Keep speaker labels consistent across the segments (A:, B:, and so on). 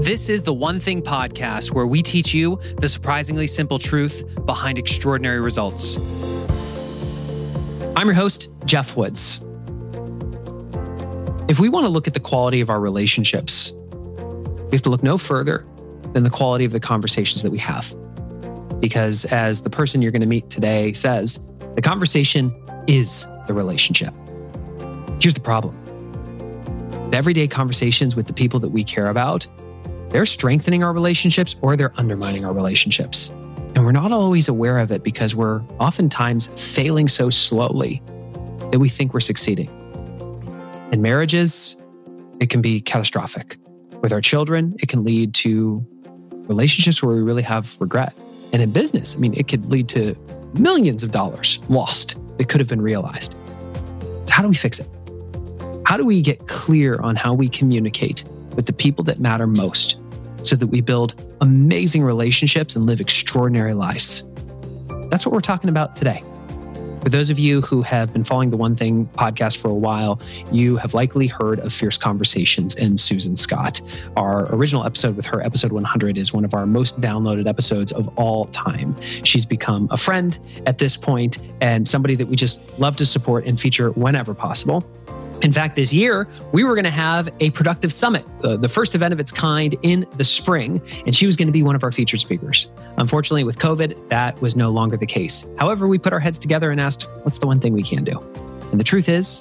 A: This is the One Thing podcast where we teach you the surprisingly simple truth behind extraordinary results. I'm your host, Geoff Woods. If we want to look at the quality of our relationships, we have to look no further than the quality of the conversations that we have. Because as the person you're going to meet today says, the conversation is the relationship. Here's the problem everyday conversations with the people that we care about, they're strengthening our relationships or they're undermining our relationships. And we're not always aware of it because we're oftentimes failing so slowly that we think we're succeeding. In marriages, it can be catastrophic. With our children, it can lead to relationships where we really have regret. And in business, I mean, it could lead to millions of dollars lost that could have been realized. So, how do we fix it? How do we get clear on how we communicate with the people that matter most so that we build amazing relationships and live extraordinary lives? That's what we're talking about today. For those of you who have been following the One Thing podcast for a while, you have likely heard of Fierce Conversations and Susan Scott. Our original episode with her, episode 100, is one of our most downloaded episodes of all time. She's become a friend at this point and somebody that we just love to support and feature whenever possible. In fact, this year, we were going to have a productive summit, uh, the first event of its kind in the spring, and she was going to be one of our featured speakers. Unfortunately, with COVID, that was no longer the case. However, we put our heads together and asked, what's the one thing we can do? And the truth is,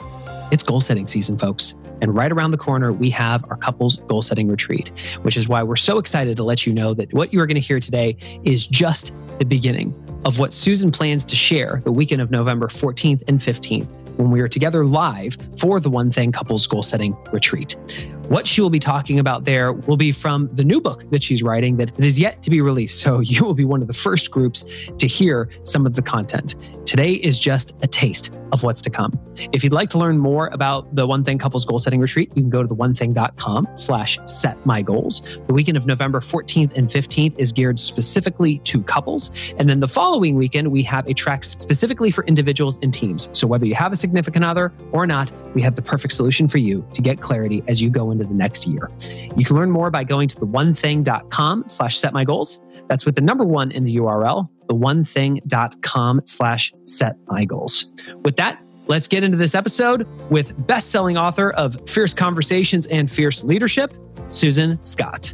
A: it's goal setting season, folks. And right around the corner, we have our couples goal setting retreat, which is why we're so excited to let you know that what you are going to hear today is just the beginning of what Susan plans to share the weekend of November 14th and 15th when we are together live for the One Thing Couples Goal Setting Retreat. What she will be talking about there will be from the new book that she's writing that is yet to be released. So you will be one of the first groups to hear some of the content. Today is just a taste of what's to come. If you'd like to learn more about the One Thing Couples Goal Setting Retreat, you can go to the theonething.com slash set my goals. The weekend of November 14th and 15th is geared specifically to couples. And then the following weekend, we have a track specifically for individuals and teams. So whether you have a significant other or not, we have the perfect solution for you to get clarity as you go into the next year. You can learn more by going to theonething.com slash set my goals. That's with the number one in the URL, theonething.com slash set my goals. With that, let's get into this episode with best-selling author of Fierce Conversations and Fierce Leadership, Susan Scott.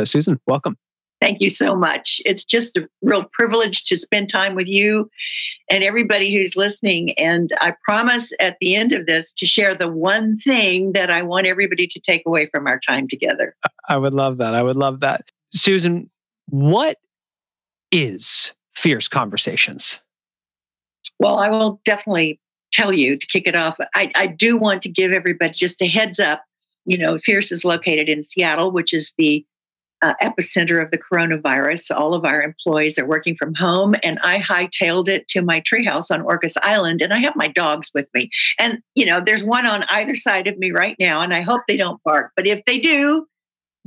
A: So, Susan, welcome.
B: Thank you so much. It's just a real privilege to spend time with you and everybody who's listening. And I promise at the end of this to share the one thing that I want everybody to take away from our time together.
A: I would love that. I would love that. Susan, what is Fierce Conversations?
B: Well, I will definitely tell you to kick it off. I, I do want to give everybody just a heads up. You know, Fierce is located in Seattle, which is the uh, epicenter of the coronavirus. All of our employees are working from home, and I hightailed it to my treehouse on Orcas Island, and I have my dogs with me. And you know, there's one on either side of me right now, and I hope they don't bark. But if they do,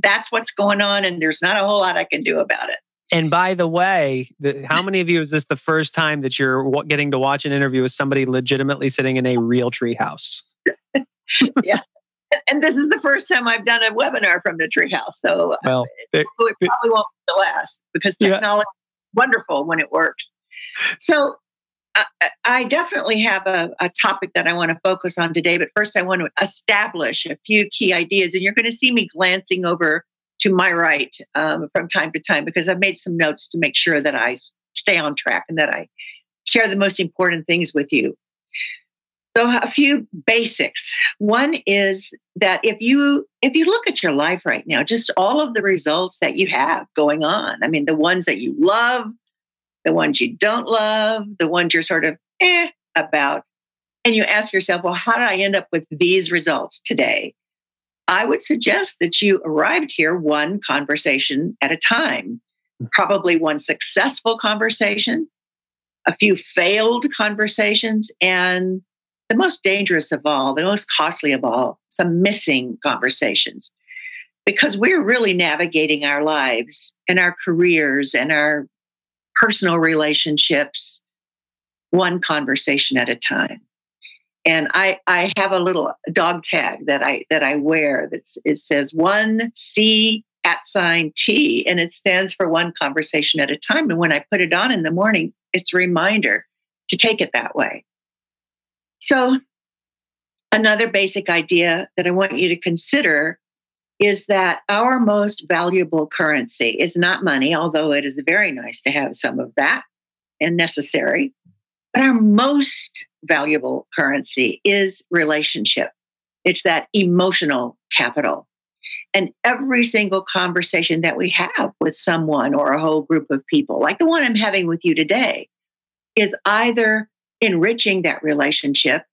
B: that's what's going on, and there's not a whole lot I can do about it.
A: And by the way, the, how many of you is this the first time that you're getting to watch an interview with somebody legitimately sitting in a real treehouse?
B: yeah and this is the first time I've done a webinar from the treehouse. So uh,
A: well,
B: it, it, probably won't be the last because technology is wonderful when it works. So I, I definitely have a, a topic that I want to focus on today, but first I want to establish a few key ideas. And you're going to see me glancing over to my right um, from time to time because I've made some notes to make sure that I stay on track and that I share the most important things with you. So a few basics. One is that if you if you look at your life right now, just all of the results that you have going on. I mean, the ones that you love, the ones you don't love, the ones you're sort of eh about. And you ask yourself, well, how did I end up with these results today? I would suggest that you arrived here one conversation at a time, probably one successful conversation, a few failed conversations, and the most dangerous of all, the most costly of all, some missing conversations. Because we're really navigating our lives and our careers and our personal relationships one conversation at a time. And I, I have a little dog tag that I that I wear that it says one C at sign T, and it stands for one conversation at a time. And when I put it on in the morning, it's a reminder to take it that way. So, another basic idea that I want you to consider is that our most valuable currency is not money, although it is very nice to have some of that and necessary. But our most valuable currency is relationship. It's that emotional capital. And every single conversation that we have with someone or a whole group of people, like the one I'm having with you today, is either enriching that relationship,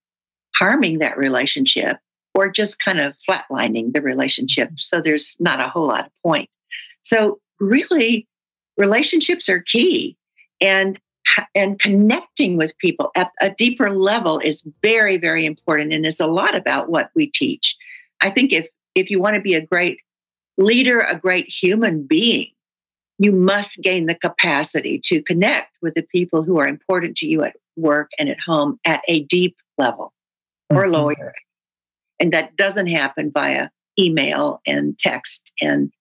B: harming that relationship, or just kind of flatlining the relationship. Mm-hmm. So there's not a whole lot of point. So really, relationships are key. And and connecting with people at a deeper level is very very important and is a lot about what we teach i think if if you want to be a great leader a great human being you must gain the capacity to connect with the people who are important to you at work and at home at a deep level or mm-hmm. lawyer. And that doesn't happen via email and text and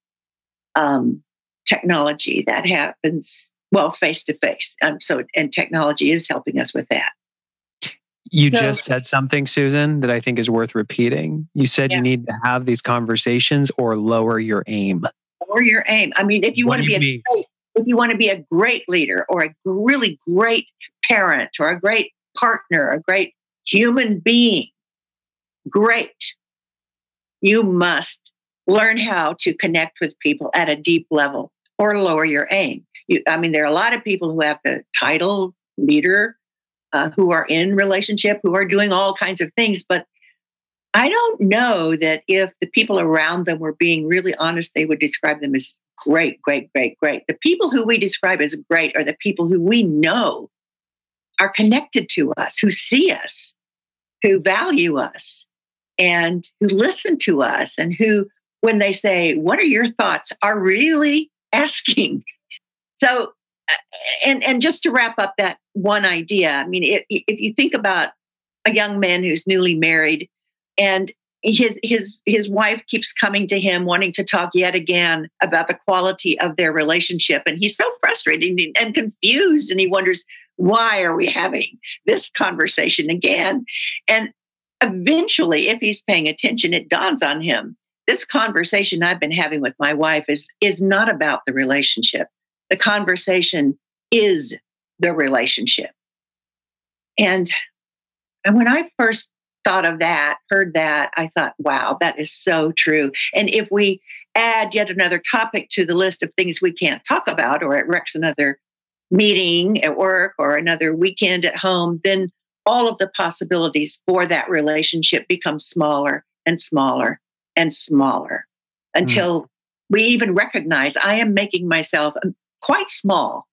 B: um, technology. That happens, well, face to face. So, and technology is helping us with that.
A: You so, just said something, Susan, that I think is worth repeating. You said yeah. you need to have these conversations or lower your aim
B: or your aim. I mean, if you what want to be a if you want to be a great leader or a really great parent or a great partner, a great human being, great. You must learn how to connect with people at a deep level or lower your aim. You, I mean, there are a lot of people who have the title leader, uh, who are in relationship, who are doing all kinds of things, but I don't know that if the people around them were being really honest, they would describe them as great, great, great, great. The people who we describe as great are the people who we know are connected to us, who see us, who value us, and who listen to us, and who, when they say, What are your thoughts? are really asking. So, uh, and, and just to wrap up that one idea, I mean, if, if you think about a young man who's newly married, and his his his wife keeps coming to him wanting to talk yet again about the quality of their relationship. And he's so frustrated and confused and he wonders why are we having this conversation again? And eventually if he's paying attention it dawns on him this conversation i've been having with my wife is is not about the relationship. The conversation is the relationship. And and when i first thought of that, heard that, I thought, wow, that is so true. And if we add yet another topic to the list of things we can't talk about, or it wrecks another meeting at work or another weekend at home, then all of the possibilities for that relationship become smaller and smaller and smaller until mm. we even recognize I am making myself quite small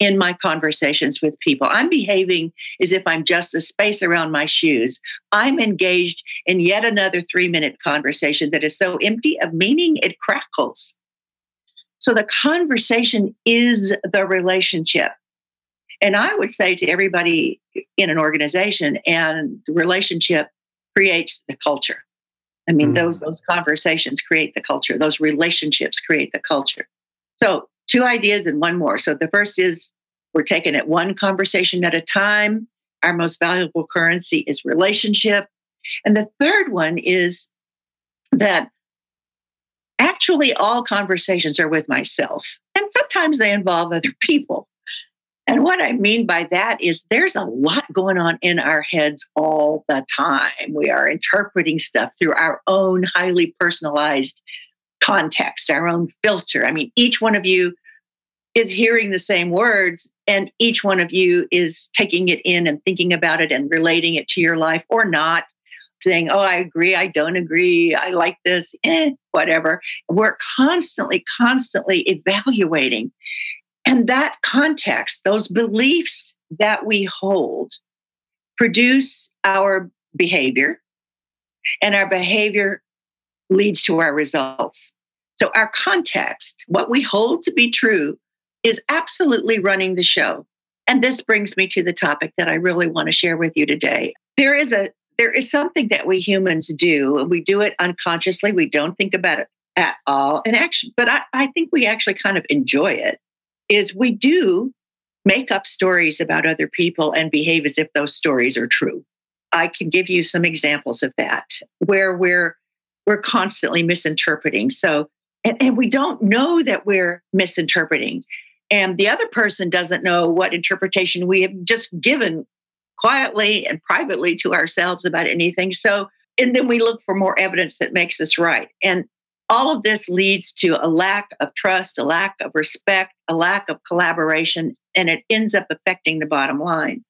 B: in my conversations with people. I'm behaving as if I'm just a space around my shoes. I'm engaged in yet another three minute conversation that is so empty of meaning, it crackles. So the conversation is the relationship. And I would say to everybody in an organization, and the relationship creates the culture. I mean, mm those, those conversations create the culture, those relationships create the culture. So two ideas and one more. So the first is we're taking it one conversation at a time. Our most valuable currency is relationship. And the third one is that actually all conversations are with myself. And sometimes they involve other people. And what I mean by that is there's a lot going on in our heads all the time. We are interpreting stuff through our own highly personalized context, our own filter. I mean, each one of you is hearing the same words, and each one of you is taking it in and thinking about it and relating it to your life or not. Saying, oh, I agree, I don't agree, I like this, eh, whatever. We're constantly, constantly evaluating. And that context, those beliefs that we hold, produce our behavior, and our behavior leads to our results. So, our context, what we hold to be true, is absolutely running the show. And this brings me to the topic that I really want to share with you today. There is a there is something that we humans do, and we do it unconsciously. We don't think about it at all. And actually, but I, I think we actually kind of enjoy it is we do make up stories about other people and behave as if those stories are true. I can give you some examples of that where we're we're constantly misinterpreting. So and, and we don't know that we're misinterpreting. And the other person doesn't know what interpretation we have just given quietly and privately to ourselves about anything. So and then we look for more evidence that makes us right. And all of this leads to a lack of trust, a lack of respect, a lack of collaboration, and it ends up affecting the bottom line.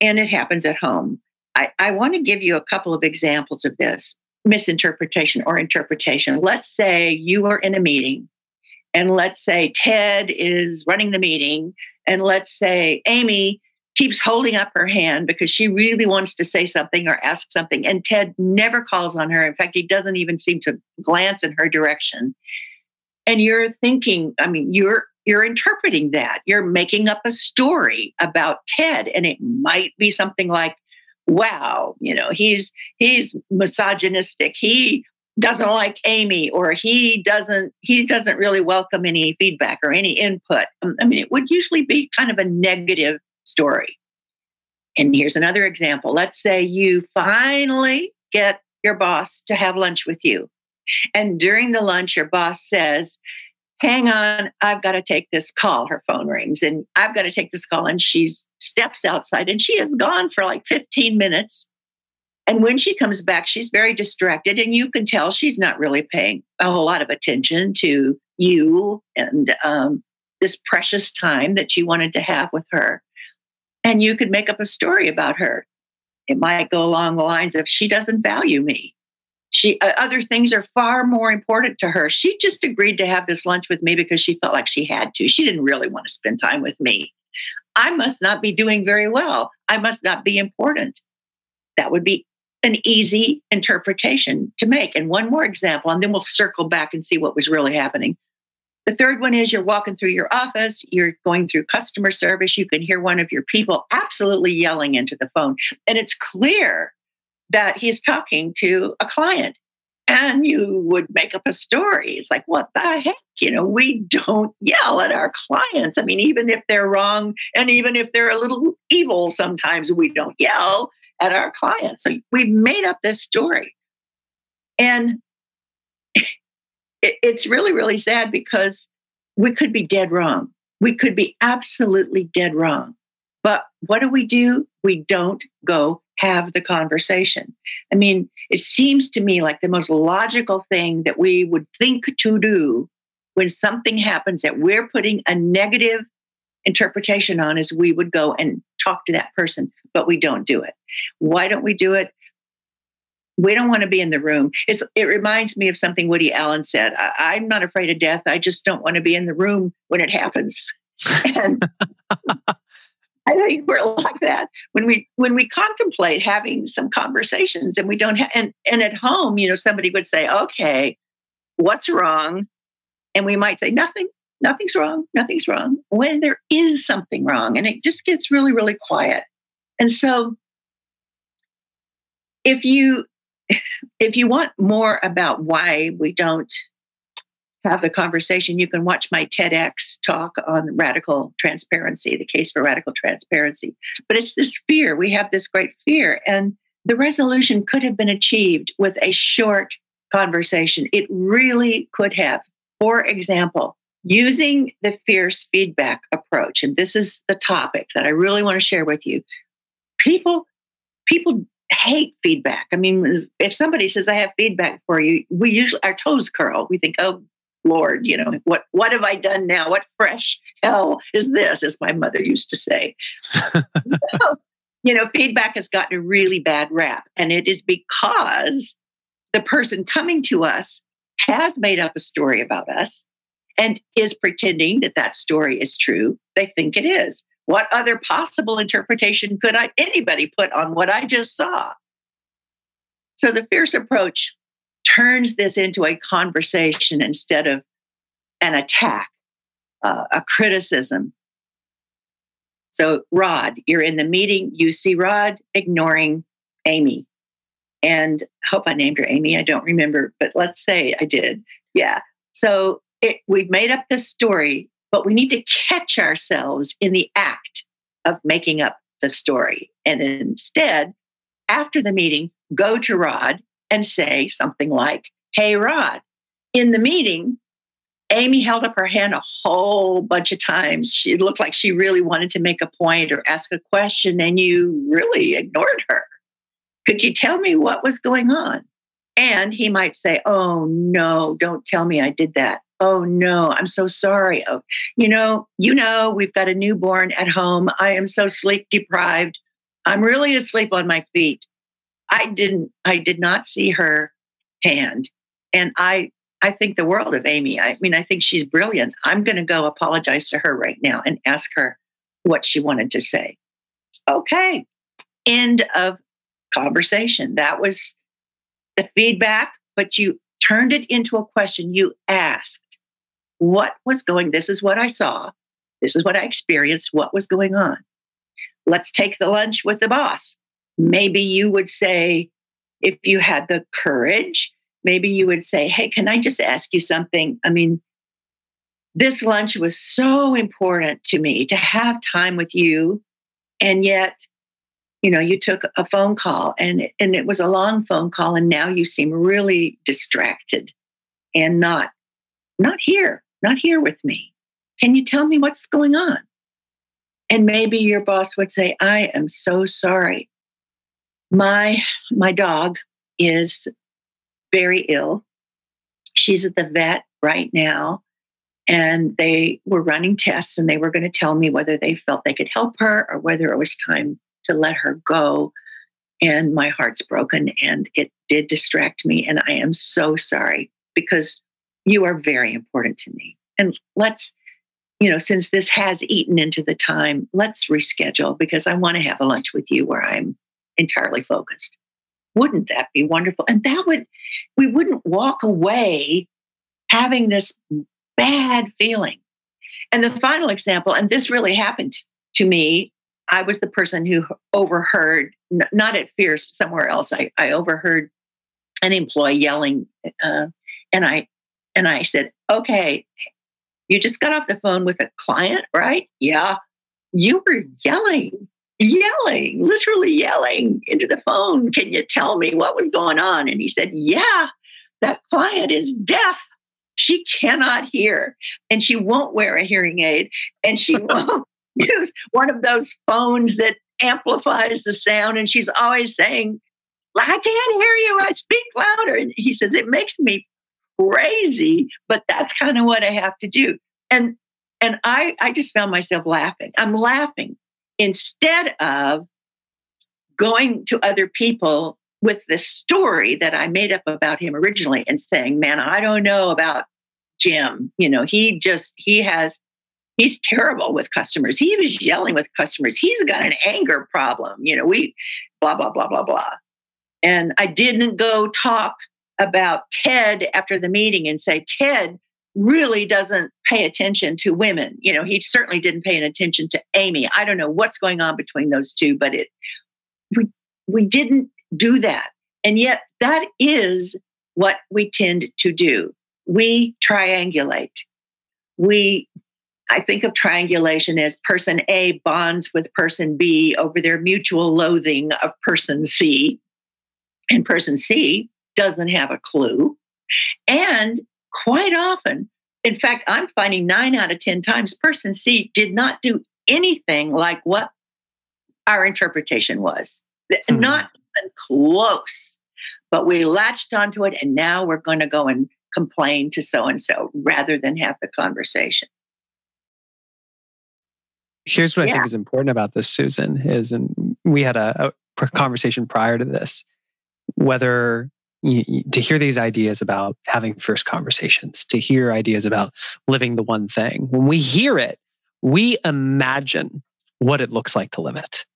B: And it happens at home. I, I want to give you a couple of examples of this misinterpretation or interpretation. Let's say you are in a meeting, and let's say Ted is running the meeting, and let's say Amy keeps holding up her hand because she really wants to say something or ask something. And Ted never calls on her. In fact, he doesn't even seem to glance in her direction. And you're thinking, I mean, you're you're interpreting that. You're making up a story about Ted. And it might be something like, wow, you know, he's he's misogynistic. He doesn't like Amy or he doesn't he doesn't really welcome any feedback or any input. Um, I mean, it would usually be kind of a negative story. And here's another example. Let's say you finally get your boss to have lunch with you. And during the lunch, your boss says, Hang on, I've got to take this call. Her phone rings and I've got to take this call. And she steps outside and she is gone for like 15 minutes. And when she comes back, she's very distracted. And you can tell she's not really paying a whole lot of attention to you and um, this precious time that you wanted to have with her and you could make up a story about her. It might go along the lines of she doesn't value me. She uh, other things are far more important to her. She just agreed to have this lunch with me because she felt like she had to. She didn't really want to spend time with me. I must not be doing very well. I must not be important. That would be an easy interpretation to make. And one more example, and then we'll circle back and see what was really happening. The third one is you're walking through your office, you're going through customer service, you can hear one of your people absolutely yelling into the phone. And it's clear that he's talking to a client. And you would make up a story. It's like, what the heck? You know, we don't yell at our clients. I mean, even if they're wrong and even if they're a little evil, sometimes we don't yell at our clients. So we've made up this story. And it, it's really, really sad because we could be dead wrong. We could be absolutely dead wrong. But what do we do? We don't go have the conversation. I mean, it seems to me like the most logical thing that we would think to do when something happens that we're putting a negative interpretation on is we would go and talk to that person, but we don't do it. Why don't we do it? we don't want to be in the room. It's, it reminds me of something Woody Allen said. I, am not afraid of death. I just don't want to be in the room when it happens. And I think we're like that when we when we contemplate having some conversations and we don't have and and at home, you know, somebody would say, "Okay, what's wrong?" And we might say, "Nothing. Nothing's wrong. Nothing's wrong." When there is something wrong, and it just gets really, really quiet. And so, if you if you want more about why we don't have the conversation, you can watch my TEDx talk on radical transparency, the case for radical transparency. But it's this fear. We have this great fear. And the resolution could have been achieved with a short conversation. It really could have. For example, using the fierce feedback approach, and this is the topic that I really want to share with you. People, people hate feedback. I mean, if somebody says I have feedback for you, we usually our toes curl. We think, oh Lord, you know, what what have I done now? What fresh hell is this? As my mother used to say. you know, feedback has gotten a really bad rap. And it is because the person coming to us has made up a story about us and is pretending that that story is true. They think it is. What other possible interpretation could I, anybody put on what I just saw? So the fierce approach turns this into a conversation instead of an attack, uh, a criticism. So, Rod, you're in the meeting, you see Rod ignoring Amy and I hope I named her Amy. I don't remember, but let's say I did. Yeah. So it, we've made up this story, but we need to catch ourselves in the act of making up the story. And instead, after the meeting, go to Rod and say something like, Hey, Rod, in the meeting, Amy held up her hand a whole bunch of times. She looked like she really wanted to make a point or ask a question, and you really ignored her. Could you tell me what was going on? And he might say, Oh, no, don't tell me I did that. Oh, no, I'm so sorry. Oh, you know, you know, we've got a newborn at home. I am so sleep deprived. I'm really asleep on my feet. I didn't, I did not see her hand. And I, I think the world of Amy. I mean, I think she's brilliant. I'm going to go apologize to her right now and ask her what she wanted to say. Okay. End of conversation. That was the feedback, but you turned it into a question. You asked, what was going, this is what I saw. This is what I experienced. What was going on? Let's take the lunch with the boss. Maybe you would say, if you had the courage, maybe you would say, Hey, can I just ask you something? I mean, this lunch was so important to me to have time with you. And yet you know you took a phone call and and it was a long phone call and now you seem really distracted and not not here not here with me can you tell me what's going on and maybe your boss would say i am so sorry my my dog is very ill she's at the vet right now and they were running tests and they were going to tell me whether they felt they could help her or whether it was time to let her go. And my heart's broken and it did distract me. And I am so sorry because you are very important to me. And let's, you know, since this has eaten into the time, let's reschedule because I want to have a lunch with you where I'm entirely focused. Wouldn't that be wonderful? And that would, we wouldn't walk away having this bad feeling. And the final example, and this really happened to me I was the person who overheard, not at Fierce, somewhere else. I, I overheard an employee yelling, uh, and I and I said, "Okay, you just got off the phone with a client, right? Yeah, you were yelling, yelling, literally yelling into the phone. Can you tell me what was going on?" And he said, "Yeah, that client is deaf." She cannot hear and she won't wear a hearing aid and she won't use one of those phones that amplifies the sound. And she's always saying, I can't hear you. I speak louder. And he says, It makes me crazy, but that's kind of what I have to do. And and I, I just found myself laughing. I'm laughing instead of going to other people with the story that I made up about him originally and saying, Man, I don't know about Jim. You know, he just, he has he's terrible with customers. He was yelling with customers. He's got an anger problem. You know, we blah, blah, blah, blah, blah. And I didn't go talk about Ted after the meeting and say, Ted really doesn't pay attention to women. You know, he certainly didn't pay an attention to Amy. I don't know what's going on between those two, but it we we didn't do that. And yet that is what we tend to do we triangulate. We, I think of triangulation as person A bonds with person B over their mutual loathing of person C, and person C doesn't have a clue. And quite often, in fact, I'm finding nine out of 10 times person C did not do anything like what our interpretation was, mm-hmm. not even close. But we latched onto it, and now we're going to go and complain to so and so rather than have the conversation.
A: Here's what yeah. I think is important about this, Susan, is, and we had a, a conversation prior to this, whether to hear these ideas about having fierce conversations, to hear ideas about living the one thing. When we hear it, we imagine what it looks like to live it.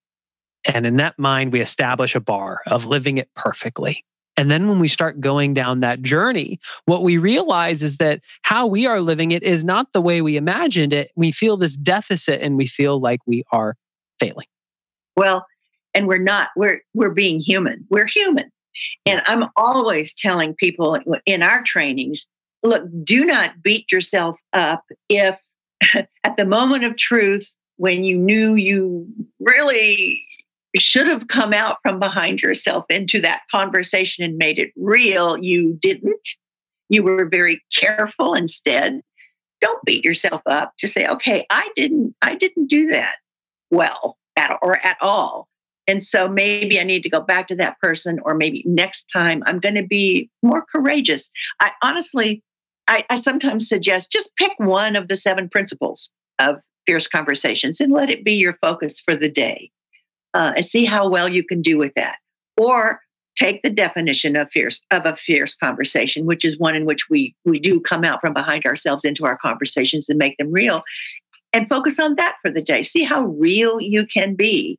A: And in that mind, we establish a bar of living it perfectly. And then when we start going down that journey, what we realize is that how we are living it is not the way we imagined it. We feel this deficit and we feel like we are failing.
B: Well, and we're not, we're we're being human. We're human. And I'm always telling people in our trainings, look, do not beat yourself up if at the moment of truth when you knew you really should have come out from behind yourself into that conversation and made it real. You didn't. You were very careful instead. Don't beat yourself up. Just say, okay, I didn't, I didn't do that well at, or at all. And so maybe I need to go back to that person, or maybe next time I'm going to be more courageous. I honestly, I, I sometimes suggest just pick one of the seven principles of fierce conversations and let it be your focus for the day uh, and see how well you can do with that. Or take the definition of fierce of a fierce conversation, which is one in which we we do come out from behind ourselves into our conversations and make them real, and focus on that for the day. See how real you can be.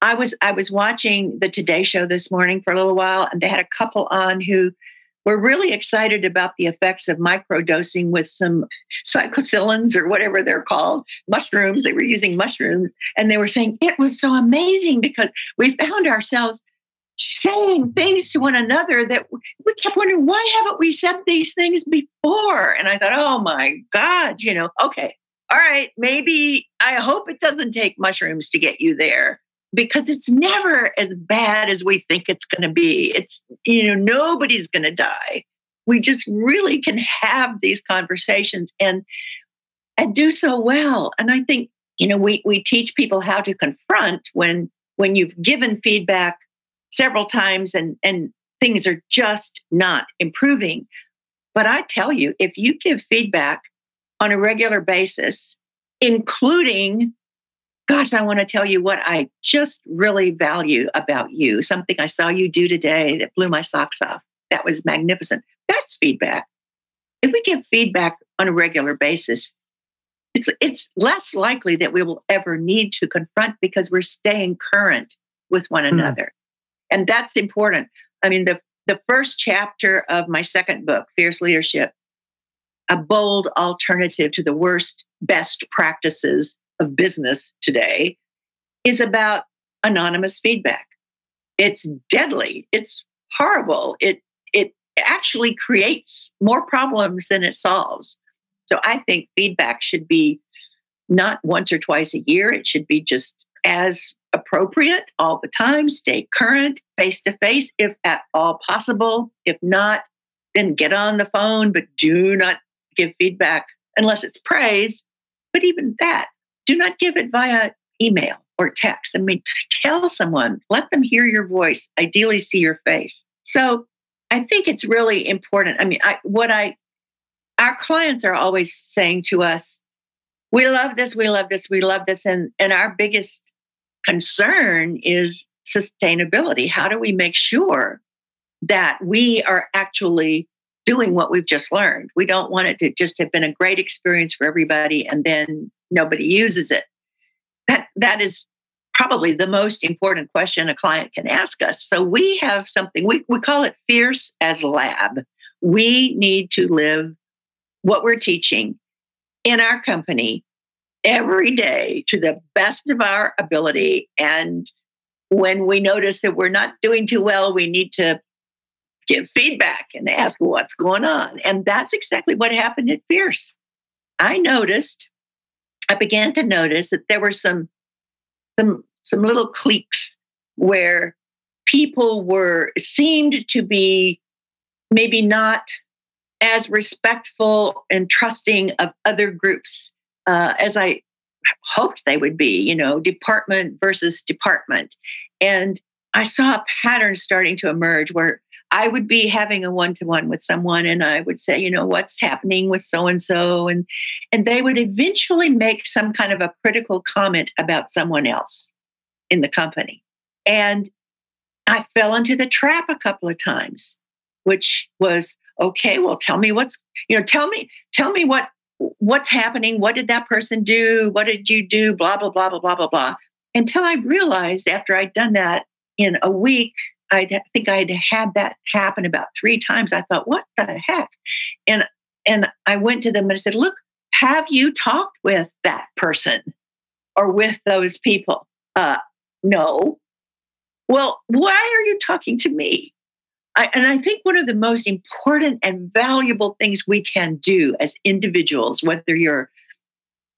B: I was I was watching the Today Show this morning for a little while, and they had a couple on who were really excited about the effects of microdosing with some psilocybins or whatever they're called, mushrooms. They were using mushrooms and they were saying it was so amazing because we found ourselves saying things to one another that we kept wondering, why haven't we said these things before? And I thought, oh my God, you know, okay, all right, maybe I hope it doesn't take mushrooms to get you there because it's never as bad as we think it's going to be. It's, you know, nobody's going to die. We just really can have these conversations and and do so well. And I think, you know, we we teach people how to confront when when you've given feedback several times and and things are just not improving. But I tell you, if you give feedback on a regular basis, including gosh, I want to tell you what I just really value about you. Something I saw you do today that blew my socks off. That was magnificent. That's feedback. If we give feedback on a regular basis, it's it's less likely that we will ever need to confront because we're staying current with one mm. another. And that's important. I mean, the the first chapter of my second book, Fierce Leadership, a bold alternative to the worst best practices of business today is about anonymous feedback. It's deadly. It's horrible. It it actually creates more problems than it solves. So I think feedback should be not once or twice a year. It should be just as appropriate all the time. Stay current, face to face, if at all possible. If not, then get on the phone, but do not give feedback unless it's praise. But even that, do not give it via email or text. I mean, tell someone, let them hear your voice, ideally see your face. So I think it's really important. I mean, I, what I, our clients are always saying to us, we love this, we love this, we love this. And, and our biggest concern is sustainability. How do we make sure that we are actually doing what we've just learned? We don't want it to just have been a great experience for everybody and then nobody uses it. That that is probably the most important question a client can ask us. So we have something we, we call it fierce as lab. We need to live what we're teaching in our company every day to the best of our ability. And when we notice that we're not doing too well, we need to give feedback and ask what's going on. And that's exactly what happened at Fierce. I noticed, I began to notice that there were some some some little cliques where people were seemed to be maybe not as respectful and trusting of other groups uh, as I hoped they would be, you know, department versus department. And I saw a pattern starting to emerge where I would be having a one to one with someone and I would say, you know, what's happening with so and so and and they would eventually make some kind of a critical comment about someone else in the company. And I fell into the trap a couple of times, which was okay, well tell me what's, you know, tell me tell me what what's happening, what did that person do, what did you do, blah blah blah blah blah blah blah. Until I realized after I'd done that in a week I think I'd had that happen about three times. I thought, what the heck? And and I went to them and I said, look, have you talked with that person or with those people? Uh, no. Well, why are you talking to me? I, and I think one of the most important and valuable things we can do as individuals, whether you're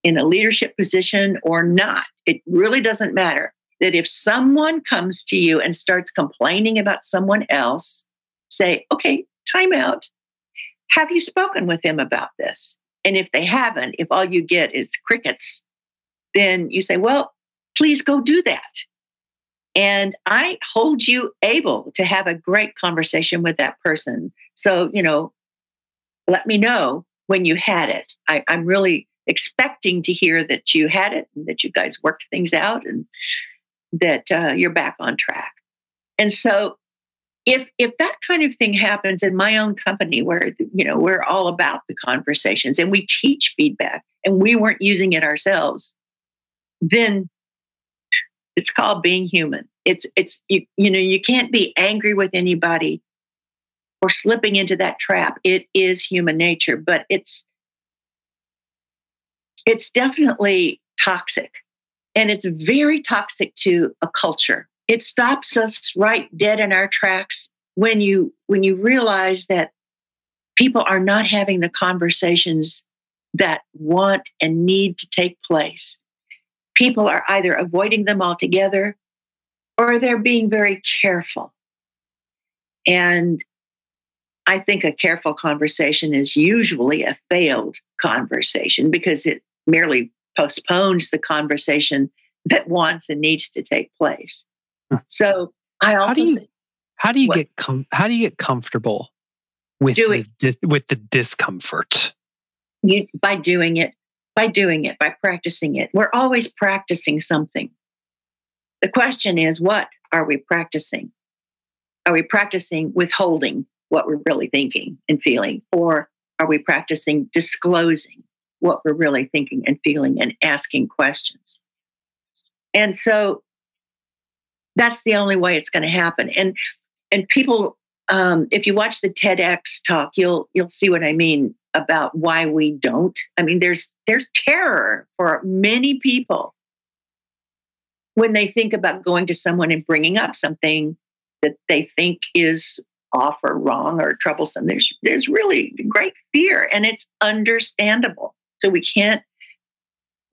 B: in a leadership position or not, it really doesn't matter that if someone comes to you and starts complaining about someone else, say, okay, time out. Have you spoken with them about this? And if they haven't, if all you get is crickets, then you say, well, please go do that. And I hold you able to have a great conversation with that person. So, you know, let me know when you had it. I, am really expecting to hear that you had it and that you guys worked things out and that uh, you're back on track. And so if if that kind of thing happens in my own company where you know we're all about the conversations and we teach feedback and we weren't using it ourselves then it's called being human. It's it's you, you know you can't be angry with anybody or slipping into that trap. It is human nature but it's it's definitely toxic and it's very toxic to a culture. It stops us right dead in our tracks when you when you realize that people are not having the conversations that want and need to take place. People are either avoiding them altogether or they're being very careful. And I think a careful conversation is usually a failed conversation because it merely postpones the conversation that wants and needs to take place. So I also
A: how do you, how do you get com- how do you get comfortable with the, with the discomfort?
B: You by doing it, by doing it, by practicing it. We're always practicing something. The question is, what are we practicing? Are we practicing withholding what we're really thinking and feeling, or are we practicing disclosing what we're really thinking and feeling and asking questions. And so that's the only way it's going to happen. And and people, um, if you watch the TEDx talk, you'll you'll see what I mean about why we don't. I mean, there's there's terror for many people when they think about going to someone and bringing up something that they think is off or wrong or troublesome. There's there's really great fear, and it's understandable. So we can't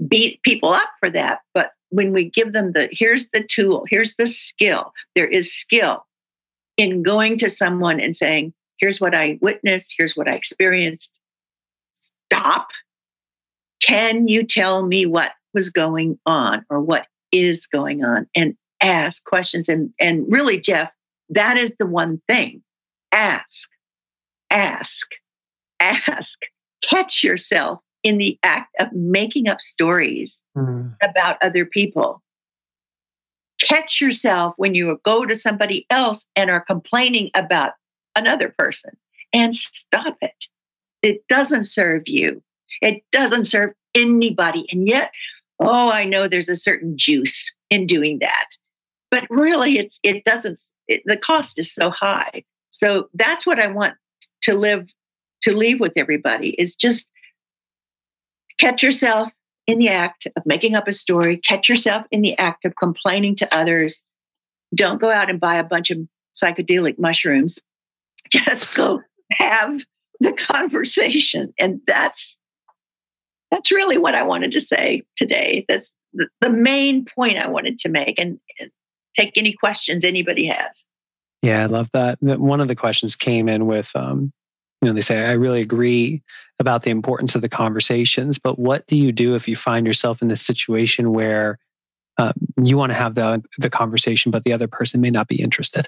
B: beat people up for that. But when we give them the here's the tool, here's the skill, there is skill in going to someone and saying, here's what I witnessed, here's what I experienced. Stop. Can you tell me what was going on or what is going on? And ask questions. And, and really, Jeff, that is the one thing. Ask, ask, ask. Catch yourself in the act of making up stories mm. about other people. Catch yourself when you go to somebody else and are complaining about another person and stop it. It doesn't serve you. It doesn't serve anybody. And yet, oh, I know there's a certain juice in doing that. But really, it's, it doesn't, it, the cost is so high. So that's what I want to live, to leave with everybody is just catch yourself in the act of making up a story, catch yourself in the act of complaining to others. Don't go out and buy a bunch of psychedelic mushrooms Just go have the conversation. And that's that's really what I wanted to say today. That's the, main point I wanted to make and, and take any questions anybody has.
A: Yeah, I love that. One of the questions came in with, um, know, they say, I really agree about the importance of the conversations, but what do you do if you find yourself in this situation where um, you want to have the, the conversation, but the other person may not be interested?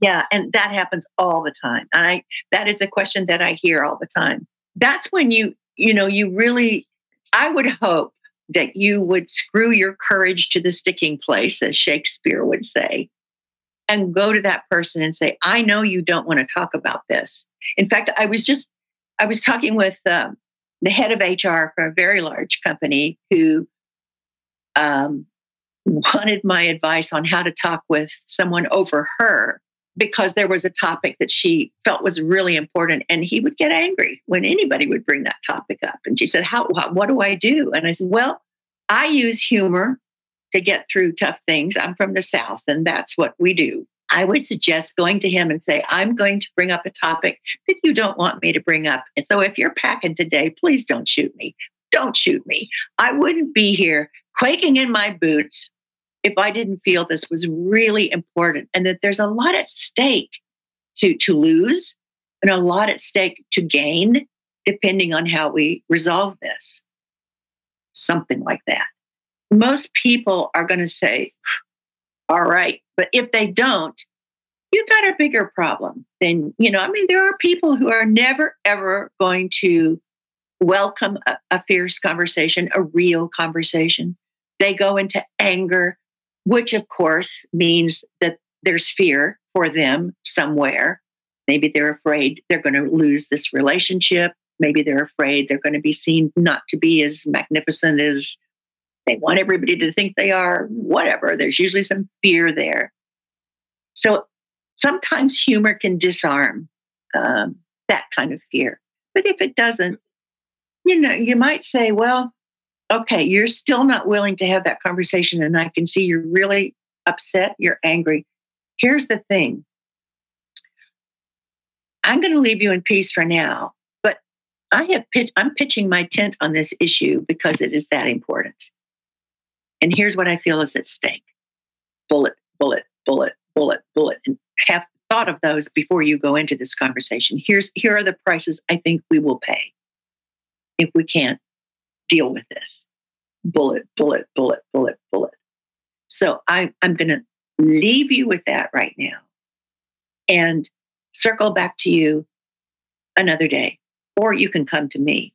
B: Yeah, and that happens all the time. I that is a question that I hear all the time. That's when you, you know, you really I would hope that you would screw your courage to the sticking place, as Shakespeare would say, and go to that person and say, I know you don't want to talk about this. In fact, I was just, I was talking with um, the head of HR for a very large company who um, wanted my advice on how to talk with someone over her because there was a topic that she felt was really important and he would get angry when anybody would bring that topic up and she said how what do i do and i said well i use humor to get through tough things. I'm from the south and that's what we do. I would suggest going to him and say i'm going to bring up a topic that you don't want me to bring up. And so if you're packing today please don't shoot me. Don't shoot me. I wouldn't be here quaking in my boots if I didn't feel this was really important and that there's a lot at stake to, to lose and a lot at stake to gain, depending on how we resolve this. Something like that. Most people are going to say, all right. But if they don't, you've got a bigger problem. Then, you know, I mean, there are people who are never, ever going to welcome a, a fierce conversation, a real conversation. They go into anger which of course means that there's fear for them somewhere. Maybe they're afraid they're going to lose this relationship. Maybe they're afraid they're going to be seen not to be as magnificent as they want everybody to think they are, whatever. There's usually some fear there. So sometimes humor can disarm um, that kind of fear. But if it doesn't, you know, you might say, well, okay, you're still not willing to have that conversation, and I can see you're really upset, you're angry. Here's the thing I'm going to leave you in peace for now, but I have I'm pitching my tent on this issue because it is that important. And here's what I feel is at stake bullet, bullet, bullet, bullet, bullet. And have thought of those before you go into this conversation. Here's here are the prices I think we will pay if we can't deal with this. Bullet, bullet, bullet, bullet, bullet. So I, I'm going to leave you with that right now and circle back to you another day, or you can come to me.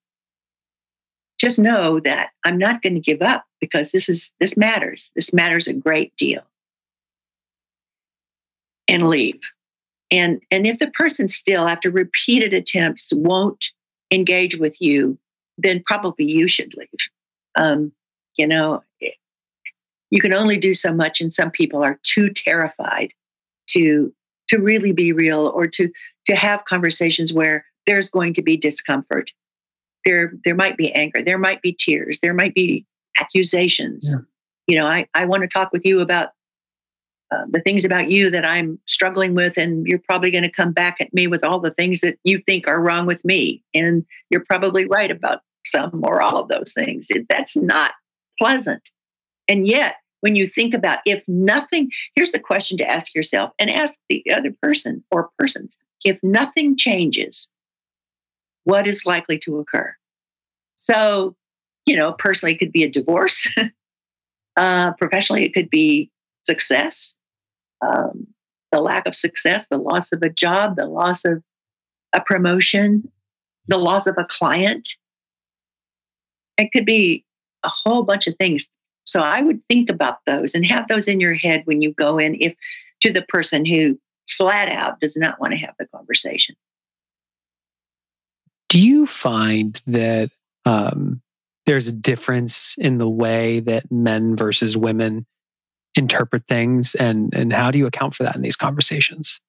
B: Just know that I'm not going to give up because this is this matters. This matters a great deal. And leave. And and if the person still after repeated attempts won't engage with you then probably you should leave. Um, you know, you can only do so much, and some people are too terrified to to really be real or to to have conversations where there's going to be discomfort. There there might be anger, there might be tears, there might be accusations. Yeah. You know, I, I want to talk with you about uh, the things about you that I'm struggling with, and you're probably going to come back at me with all the things that you think are wrong with me. And you're probably right about some or all of those things. That's not pleasant. And yet, when you think about if nothing, here's the question to ask yourself and ask the other person or persons if nothing changes, what is likely to occur? So, you know, personally, it could be a divorce. uh, professionally, it could be success um, the lack of success, the loss of a job, the loss of a promotion, the loss of a client. It could be a whole bunch of things. So I would think about those and have those in your head when you go in if to the person who flat out does not want to have the conversation.
A: Do you find that um, there's a difference in the way that men versus women interpret things and and how do you account for that in these conversations?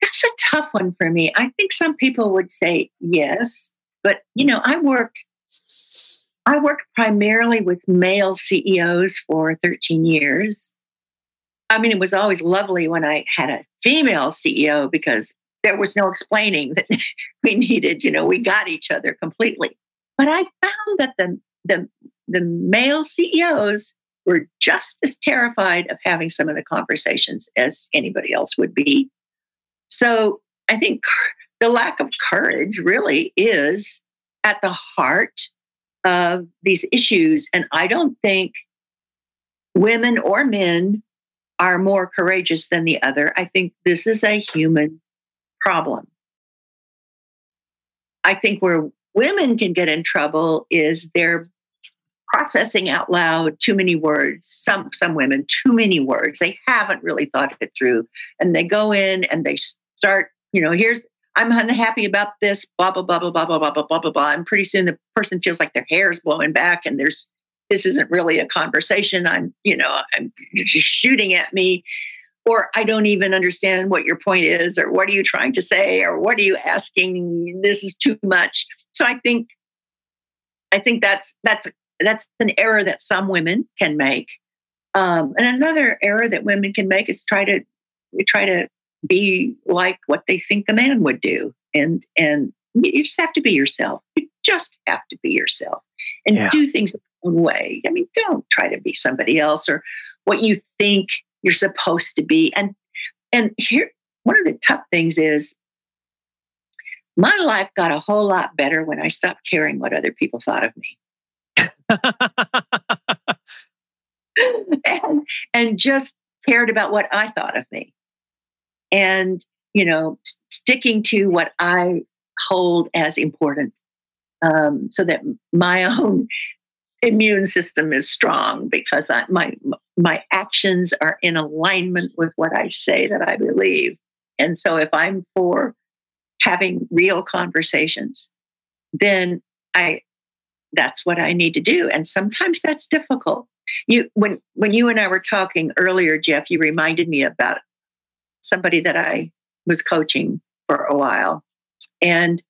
B: That's a tough one for me. I think some people would say yes but you know i worked i worked primarily with male ceos for 13 years. I mean it was always lovely when i had a female ceo because there was no explaining that we needed, you know, we got each other completely. But I found that the, the, the male CEOs were just as terrified of having some of the conversations as anybody else would be. So I think the lack of courage really is at the heart of these issues. And I don't think women or men are more courageous than the other. I think this is a human problem. I think where women can get in trouble is they're processing out loud too many words. Some some women too many words. They haven't really thought it through. And they go in and they start you know here's i'm unhappy about this blah blah blah blah blah blah blah blah blah blah. And pretty soon the person feels like their hair is blowing back and there's this isn't really a conversation. I'm you know i'm just shooting at me or I don't even understand what your point is, or what are you trying to say, or what are you asking? This is too much. So I think, I think that's that's that's an error that some women can make, um, and another error that women can make is try to try to be like what they think a man would do, and and you just have to be yourself. You just have to be yourself and yeah. do things the own way. I mean, don't try to be somebody else or what you think you're supposed to be. And and here one of the tough things is my life got a whole lot better when I stopped caring what other people thought of me. and, and just cared about what I thought of me. And, you know, sticking to what I hold as important um, so that my own immune system is strong because I, my my actions are in alignment with what I say that I believe. And so if I'm for having real conversations, then I that's what I need to do. And sometimes that's difficult. You when when you and I were talking earlier, Geoff, you reminded me about somebody that I was coaching for a while. And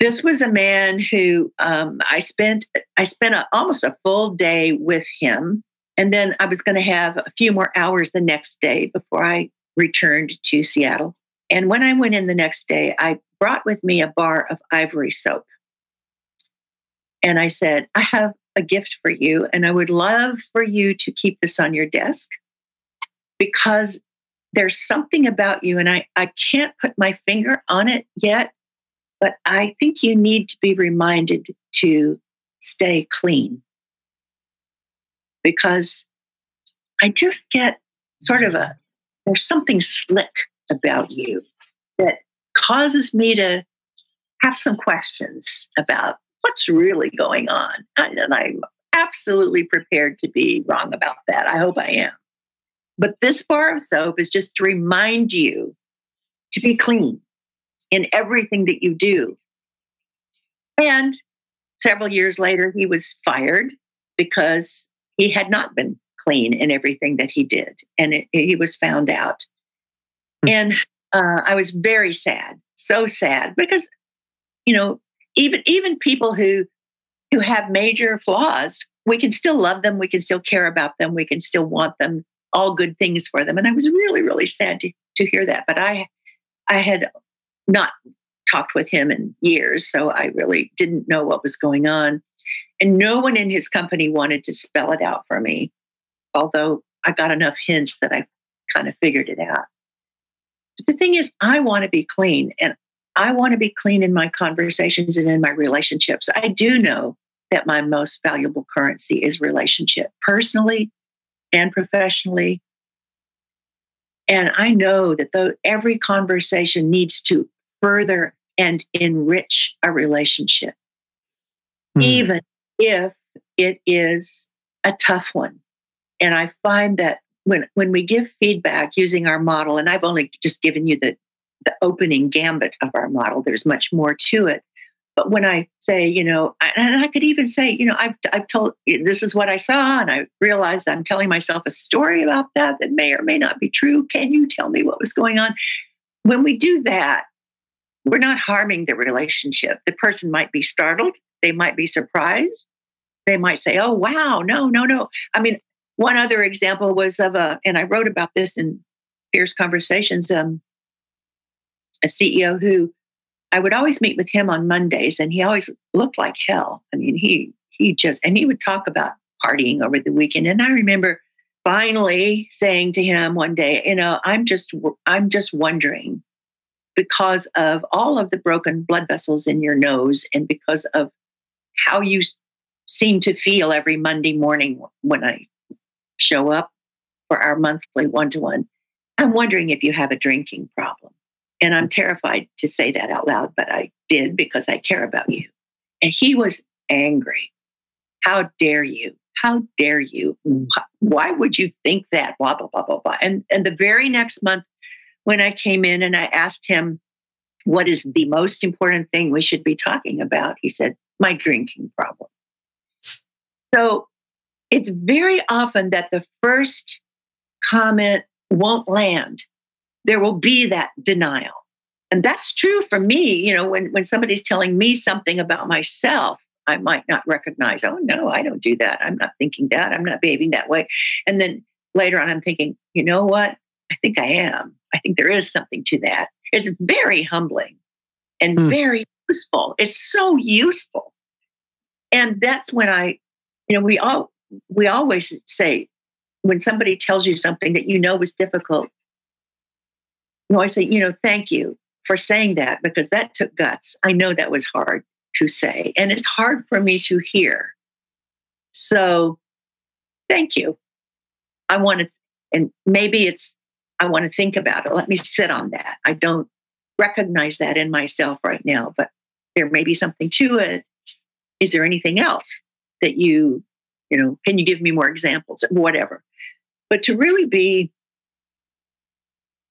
B: this was a man who um, I spent I spent a, almost a full day with him, and then I was going to have a few more hours the next day before I returned to Seattle. And when I went in the next day, I brought with me a bar of ivory soap, and I said, "I have a gift for you, and I would love for you to keep this on your desk because." There's something about you, and I, I can't put my finger on it yet, but I think you need to be reminded to stay clean because I just get sort of a, there's something slick about you that causes me to have some questions about what's really going on. And I'm absolutely prepared to be wrong about that. I hope I am. But this bar of soap is just to remind you to be clean in everything that you do. And several years later, he was fired because he had not been clean in everything that he did. And it, he was found out. Mm-hmm. And uh, I was very sad, so sad, because, you know, even even people who who have major flaws, we can still love them, we can still care about them, we can still want them, all good things for them. And I was really, really sad to, to hear that. But I I had not talked with him in years, so I really didn't know what was going on. And no one in his company wanted to spell it out for me, although I got enough hints that I kind of figured it out. But the thing is, I want to be clean and I want to be clean in my conversations and in my relationships. I do know that my most valuable currency is relationship, personally and professionally. And I know that though every conversation needs to further and enrich a relationship, mm. even if it is a tough one. And I find that when when we give feedback using our model, and I've only just given you the the opening gambit of our model, there's much more to it. But when I say, you know, and I could even say, you know, I've I've told this is what I saw, and I realized I'm telling myself a story about that that may or may not be true. Can you tell me what was going on? When we do that, we're not harming the relationship. The person might be startled, they might be surprised, they might say, "Oh, wow, no, no, no." I mean, one other example was of a, and I wrote about this in Fierce Conversations. Um, a CEO who I would always meet with him on Mondays, and he always looked like hell. I mean, he he just and he would talk about partying over the weekend. And I remember finally saying to him one day, you know, I'm just I'm just wondering because of all of the broken blood vessels in your nose and because of how you seem to feel every Monday morning when I show up for our monthly one to one. I'm wondering if you have a drinking problem. And I'm terrified to say that out loud, but I did because I care about you. And he was angry. How dare you? How dare you? Mm. Why would you think that? Blah, blah, blah, blah, blah. And, and the very next month, when I came in and I asked him, what is the most important thing we should be talking about? He said, my drinking problem. So it's very often that the first comment won't land. There will be that denial. And that's true for me. You know, when, when somebody's telling me something about myself, I might not recognize, oh, no, I don't do that. I'm not thinking that. I'm not behaving that way. And then later on, I'm thinking, you know what? I think I am. I think there is something to that. It's very humbling and mm. very useful. It's so useful. And that's when I, you know, we all we always say when somebody tells you something that you know was difficult, you always say, you know, thank you for saying that because that took guts. I know that was hard to say, and it's hard for me to hear. So thank you. I want to, and maybe it's, I want to think about it. Let me sit on that. I don't recognize that in myself right now, but there may be something to it. Is there anything else that you you know, can you give me more examples? Whatever. But to really be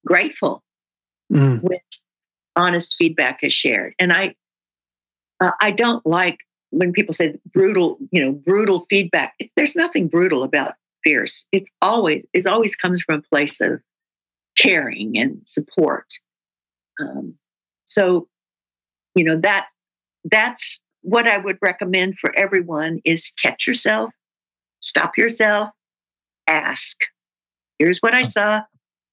B: grateful mm. when honest feedback is shared. And I, uh, I don't like when people say brutal, you know, brutal feedback. There's nothing brutal about fierce. It's always, it always comes from a place of caring and support. Um, so, you know, that, that's what I would recommend for everyone is catch yourself Stop yourself, ask. Here's what I saw.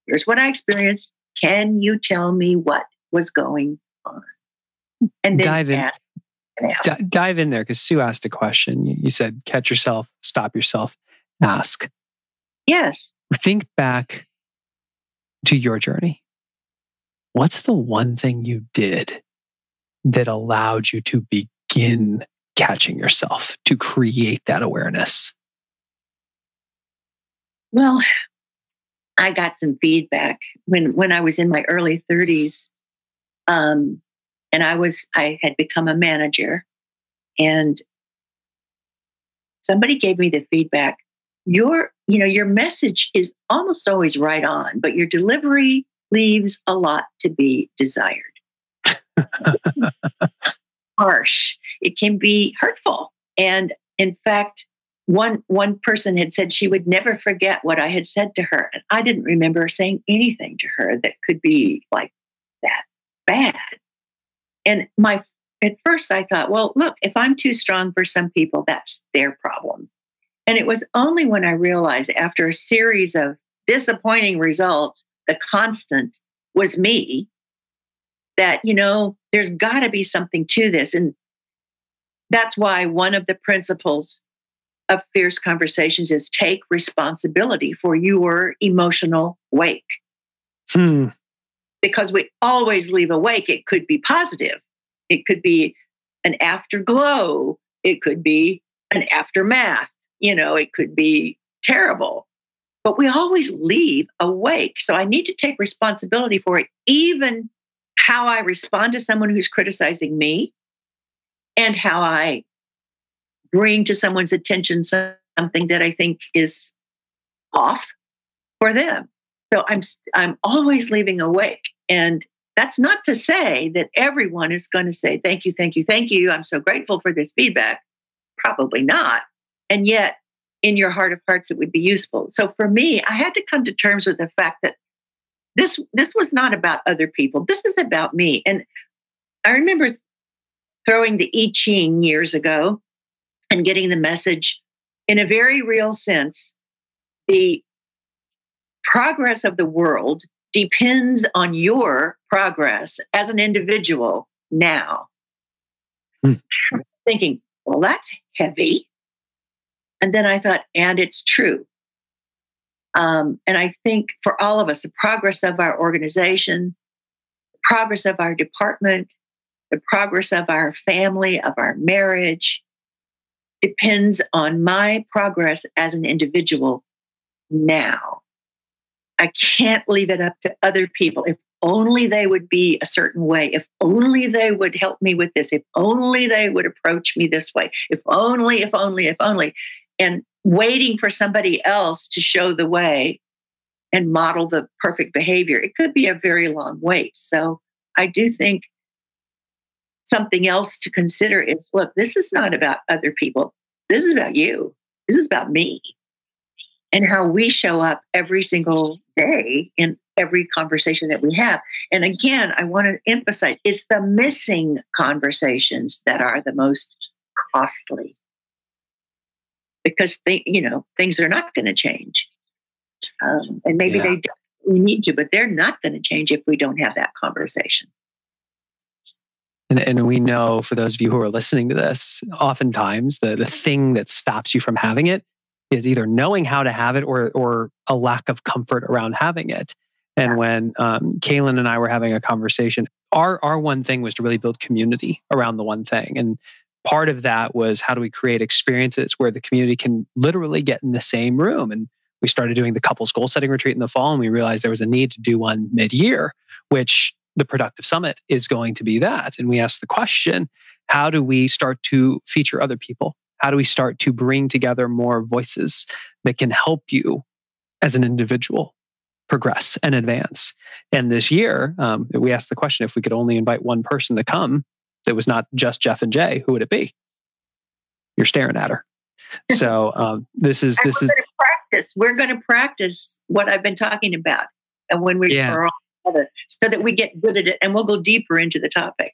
B: Here's what I experienced. Can you tell me what was going on?
A: And then dive in. D- dive in there because Sue asked a question. You said, catch yourself, stop yourself, ask.
B: Yes.
A: Think back to your journey. What's the one thing you did that allowed you to begin catching yourself, to create that awareness?
B: Well, I got some feedback when when I was in my early 30s, um, and I was I had become a manager, and somebody gave me the feedback. Your you know your message is almost always right on, but your delivery leaves a lot to be desired. Harsh. It can be hurtful, and in fact, one one person had said she would never forget what I had said to her, and I didn't remember saying anything to her that could be like that bad. And my at first I thought, well, look, if I'm too strong for some people, that's their problem. And it was only when I realized after a series of disappointing results, the constant was me that, you know, there's got to be something to this. And that's why one of the principles of fierce conversations is take responsibility for your emotional wake. Hmm. Because we always leave a wake. It could be positive, it could be an afterglow, it could be an aftermath, you know, it could be terrible. But we always leave a wake. So I need to take responsibility for it, even how I respond to someone who's criticizing me and how I bring to someone's attention something that I think is off for them. So I'm I'm always leaving awake, and that's not to say that everyone is going to say thank you, thank you, thank you. I'm so grateful for this feedback. Probably not, and yet in your heart of hearts it would be useful. So for me, I had to come to terms with the fact that this this was not about other people. This is about me. And I remember throwing the I Ching years ago and getting the message in a very real sense. The progress of the world depends on your progress as an individual now.
A: Hmm.
B: Thinking, well, that's heavy. And then I thought, and it's true. Um, and I think for all of us, the progress of our organization, the progress of our department, the progress of our family, of our marriage, depends on my progress as an individual now. I can't leave it up to other people. If only they would be a certain way, if only they would help me with this, if only they would approach me this way, if only, if only, if only. And waiting for somebody else to show the way and model the perfect behavior, it could be a very long wait. So I do think something else to consider is look, this is not about other people. This is about you. This is about me and how we show up every single day in every conversation that we have. And again, I want to emphasize it's the missing conversations that are the most costly because they, you know, things are not going to change. Um, and maybe yeah. they we need to, but they're not going to change if we don't have that conversation.
A: And, and we know for those of you who are listening to this, oftentimes the, the thing that stops you from having it is either knowing how to have it or or a lack of comfort around having it. And when um, Kaylin and I were having a conversation, our our one thing was to really build community around the one thing. And part of that was how do we create experiences where the community can literally get in the same room. And we started doing the couples goal setting retreat in the fall, and we realized there was a need to do one mid year, which the productive summit is going to be that. And we asked the question, how do we start to feature other people? How do we start to bring together more voices that can help you as an individual progress and advance? And this year, um, we asked the question if we could only invite one person to come that was not just Geoff and Jay, who would it be? You're staring at her. So um, this is this is
B: practice. We're going to practice what I've been talking about, and when we yeah. are all together, so that we get good at it, and we'll go deeper into the topic.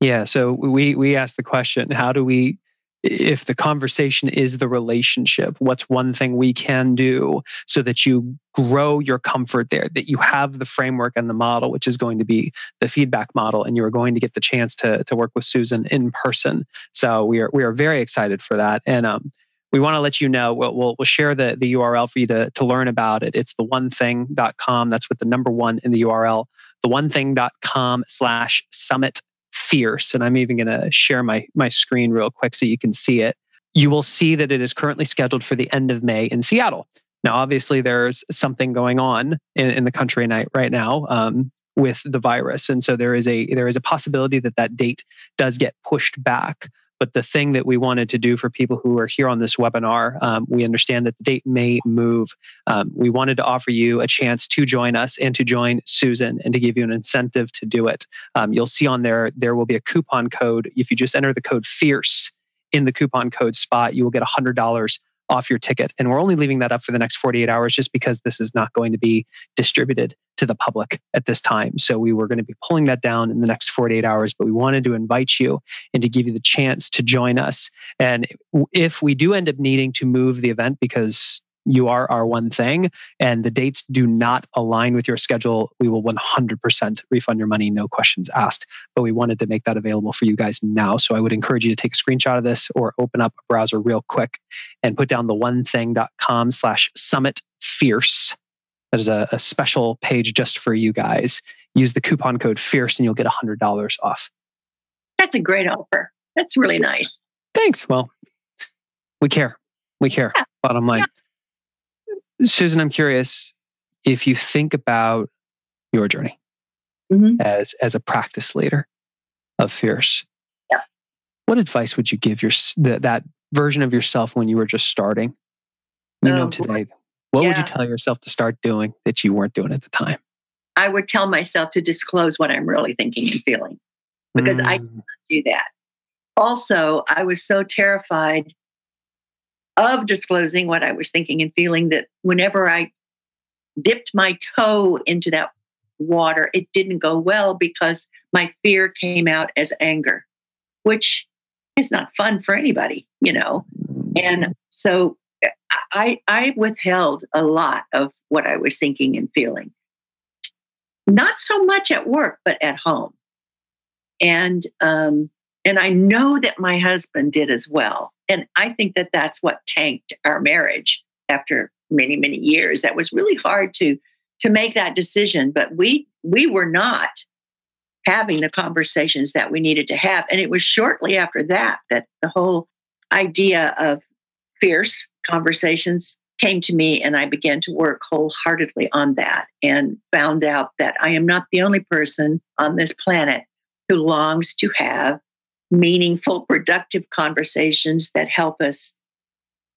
A: Yeah. So we we asked the question: How do we if the conversation is the relationship, what's one thing we can do so that you grow your comfort there, that you have the framework and the model, which is going to be the feedback model, and you are going to get the chance to, to work with Susan in person. So we are we are very excited for that. And um, we want to let you know we'll, we'll, we'll, share the, the URL for you to, to learn about it. It's the one thing.com. That's with the number one in the URL, the one thing.com slash summit fierce. And I'm even going to share my, my screen real quick so you can see it. You will see that it is currently scheduled for the end of May in Seattle. Now, obviously, there's something going on in, in the country right now um, with the virus, and so there is a there is a possibility that that date does get pushed back. But the thing that we wanted to do for people who are here on this webinar, um, we understand that the date may move. Um, we wanted to offer you a chance to join us and to join Susan and to give you an incentive to do it. Um, you'll see on there, there will be a coupon code. If you just enter the code FIERCE in the coupon code spot, you will get $100 off your ticket. And we're only leaving that up for the next 48 hours just because this is not going to be distributed to the public at this time. So we were going to be pulling that down in the next 48 hours, but we wanted to invite you and to give you the chance to join us. And if we do end up needing to move the event because you are our one thing and the dates do not align with your schedule, we will 100% refund your money, no questions asked. But we wanted to make that available for you guys now. So I would encourage you to take a screenshot of this or open up a browser real quick and put down the one thing.com slash summit fierce. That is a, a special page just for you guys. Use the coupon code fierce and you'll get $100 off.
B: That's a great offer. That's really nice.
A: Thanks. Well, we care. We care. Yeah. Bottom line. Yeah. Susan, I'm curious if you think about your journey mm-hmm. as as a practice leader of Fierce.
B: Yeah.
A: What advice would you give your that, that version of yourself when you were just starting? You oh, know today. What yeah. would you tell yourself to start doing that you weren't doing at the time?
B: I would tell myself to disclose what I'm really thinking and feeling because mm. I do that. Also, I was so terrified of disclosing what I was thinking and feeling that whenever I dipped my toe into that water, it didn't go well because my fear came out as anger, which is not fun for anybody, you know. And so I I withheld a lot of what I was thinking and feeling. not so much at work, but at home. And, um, and I know that my husband did as well. And I think that that's what tanked our marriage after many, many years. That was really hard to, to make that decision, but we, we were not having the conversations that we needed to have. And it was shortly after that that the whole idea of fierce conversations came to me and I began to work wholeheartedly on that and found out that I am not the only person on this planet who longs to have meaningful, productive conversations that help us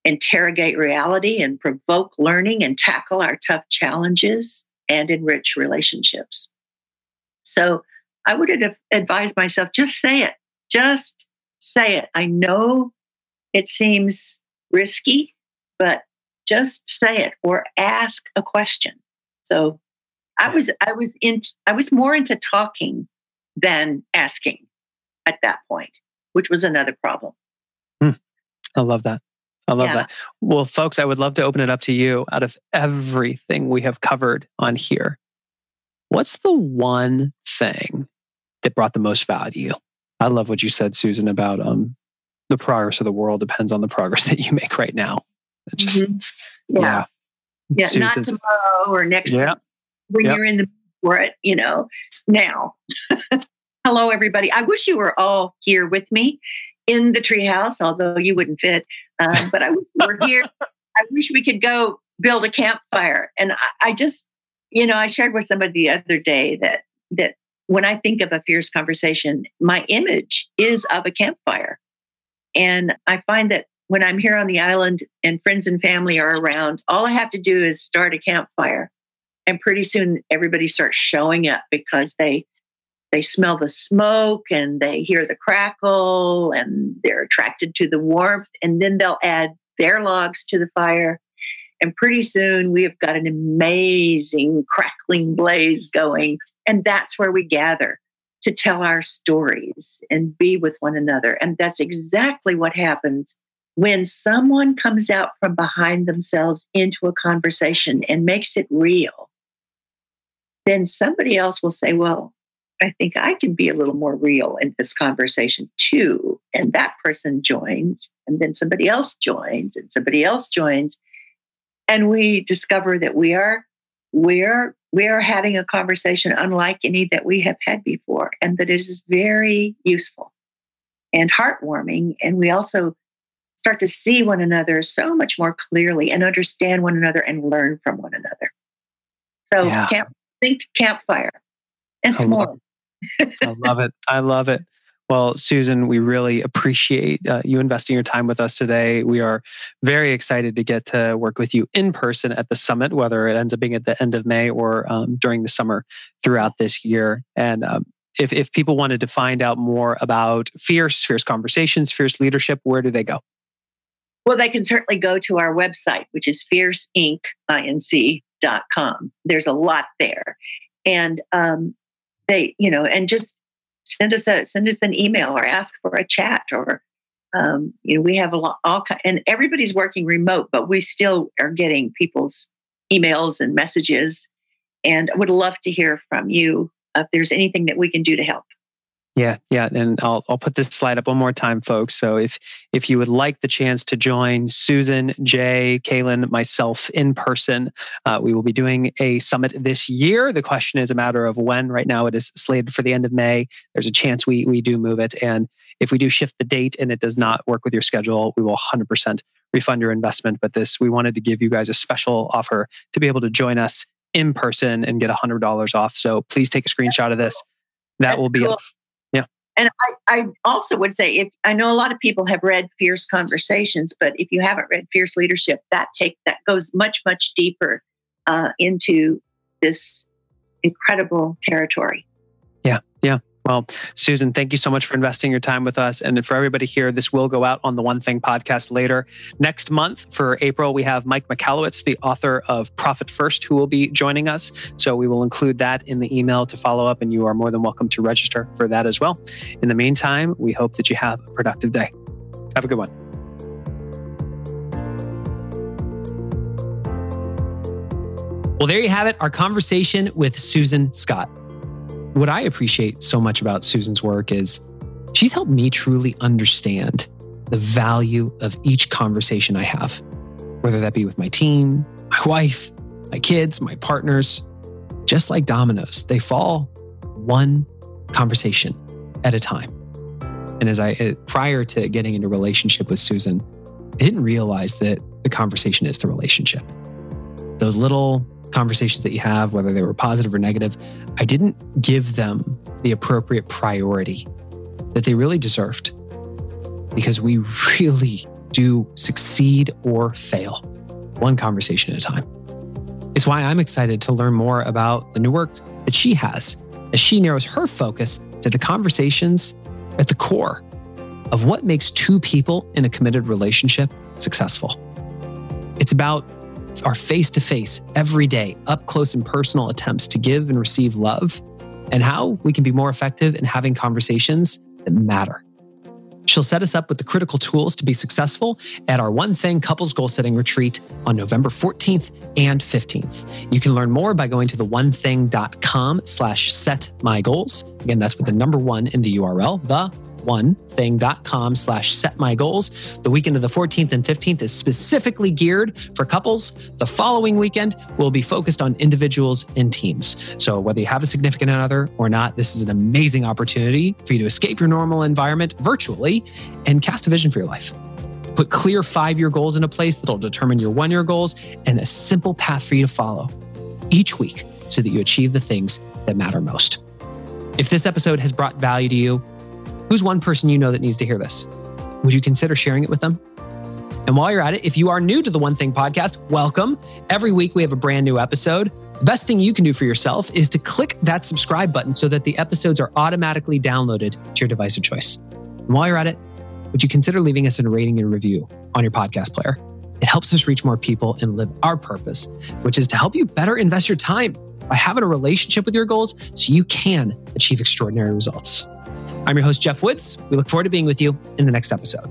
B: interrogate reality and provoke learning and tackle our tough challenges and enrich relationships. So I would advise myself just say it. Just say it. I know it seems risky, but just say it or ask a question. So I was I was in I was more into talking than asking at that point, which was another problem.
A: Hmm. I love that. I love yeah. that. Well, folks, I would love to open it up to you. Out of everything we have covered on here, what's the one thing that brought the most value? I love what you said, Susan, about um, the progress of the world depends on the progress that you make right now. just, mm-hmm.
B: yeah. Yeah, yeah not tomorrow or next yeah. when yep. you're in the for it, you know, now. Hello, everybody. I wish you were all here with me in the treehouse, although you wouldn't fit. Um, but I wish you were here. I wish we could go build a campfire. And I, I just, you know, I shared with somebody the other day that that when I think of a fierce conversation, my image is of a campfire. And I find that when I'm here on the island and friends and family are around, all I have to do is start a campfire. And pretty soon everybody starts showing up because they they smell the smoke and they hear the crackle and they're attracted to the warmth and then they'll add their logs to the fire and pretty soon we have got an amazing crackling blaze going and that's where we gather to tell our stories and be with one another. And that's exactly what happens when someone comes out from behind themselves into a conversation and makes it real. Then somebody else will say, Well, I think I can be a little more real in this conversation too. And that person joins, and then somebody else joins, and somebody else joins. And we discover that we are we're we are having a conversation unlike any that we have had before and that it is very useful and heartwarming and we also start to see one another so much more clearly and understand one another and learn from one another so yeah. camp think campfire and s'more
A: I love it. I love it. Well, Susan, we really appreciate uh, you investing your time with us today. We are very excited to get to work with you in person at the summit, whether it ends up being at the end of May or um, during the summer throughout this year. And um, if, if people wanted to find out more about Fierce, Fierce Conversations, Fierce Leadership, where do they go?
B: Well, they can certainly go to our website, which is fierceinc.com. There's a lot there. And um, they, you know, and just send us a send us an email or ask for a chat or um, you know we have a lot all and everybody's working remote but we still are getting people's emails and messages. And I would love to hear from you if there's anything that we can do to help
A: yeah, yeah, and I'll I'll put this slide up one more time, folks. So if if you would like the chance to join Susan, Jay, Kaylin, myself in person, uh, we will be doing a summit this year. The question is a matter of when. Right now, it is slated for the end of May. There's a chance we we do move it, and if we do shift the date and it does not work with your schedule, we will 100% refund your investment. But this, we wanted to give you guys a special offer to be able to join us in person and get $100 off. So please take a screenshot of this. That That's will be cool.
B: And I, I also would say if I know a lot of people have read Fierce Conversations, but if you haven't read Fierce Leadership, that take that goes much, much deeper uh, into this incredible territory.
A: Yeah, yeah. Well, Susan, thank you so much for investing your time with us. And for everybody here, this will go out on the One Thing podcast later. Next month for April, we have Mike Michalowicz, the author of Profit First, who will be joining us. So we will include that in the email to follow up, and you are more than welcome to register for that as well. In the meantime, we hope that you have a productive day. Have a good one. Well, there you have it, our conversation with Susan Scott. What I appreciate so much about Susan's work is she's helped me truly understand the value of each conversation I have, whether that be with my team, my wife, my kids, my partners. Just like dominoes, they fall one conversation at a time. And as I, uh, prior to getting into relationship with Susan, I didn't realize that the conversation is the relationship. Those little conversations that you have, whether they were positive or negative, I didn't give them the appropriate priority that they really deserved because we really do succeed or fail one conversation at a time. It's why I'm excited to learn more about the new work that she has as she narrows her focus to the conversations at the core of what makes two people in a committed relationship successful. It's about our face to face, everyday, up close and personal attempts to give and receive love, and how we can be more effective in having conversations that matter. She'll set us up with the critical tools to be successful at our One Thing Couples Goal Setting Retreat on November 14th and 15th. You can learn more by going to the onething.com slash set my goals. Again, that's with the number one in the URL, the onething.com slash set my goals. The weekend of the 14th and 15th is specifically geared for couples. The following weekend will be focused on individuals and teams. So whether you have a significant other or not, this is an amazing opportunity for you to escape your normal environment virtually and cast a vision for your life. Put clear five year goals into place that'll determine your one year goals and a simple path for you to follow each week so that you achieve the things that matter most. If this episode has brought value to you, Who's one person you know that needs to hear this? Would you consider sharing it with them? And while you're at it, if you are new to the One Thing podcast, welcome. Every week we have a brand new episode. The best thing you can do for yourself is to click that subscribe button so that the episodes are automatically downloaded to your device of choice. And while you're at it, would you consider leaving us a rating and review on your podcast player? It helps us reach more people and live our purpose, which is to help you better invest your time by having a relationship with your goals so you can achieve extraordinary results. I'm your host, Geoff Woods. We look forward to being with you in the next episode.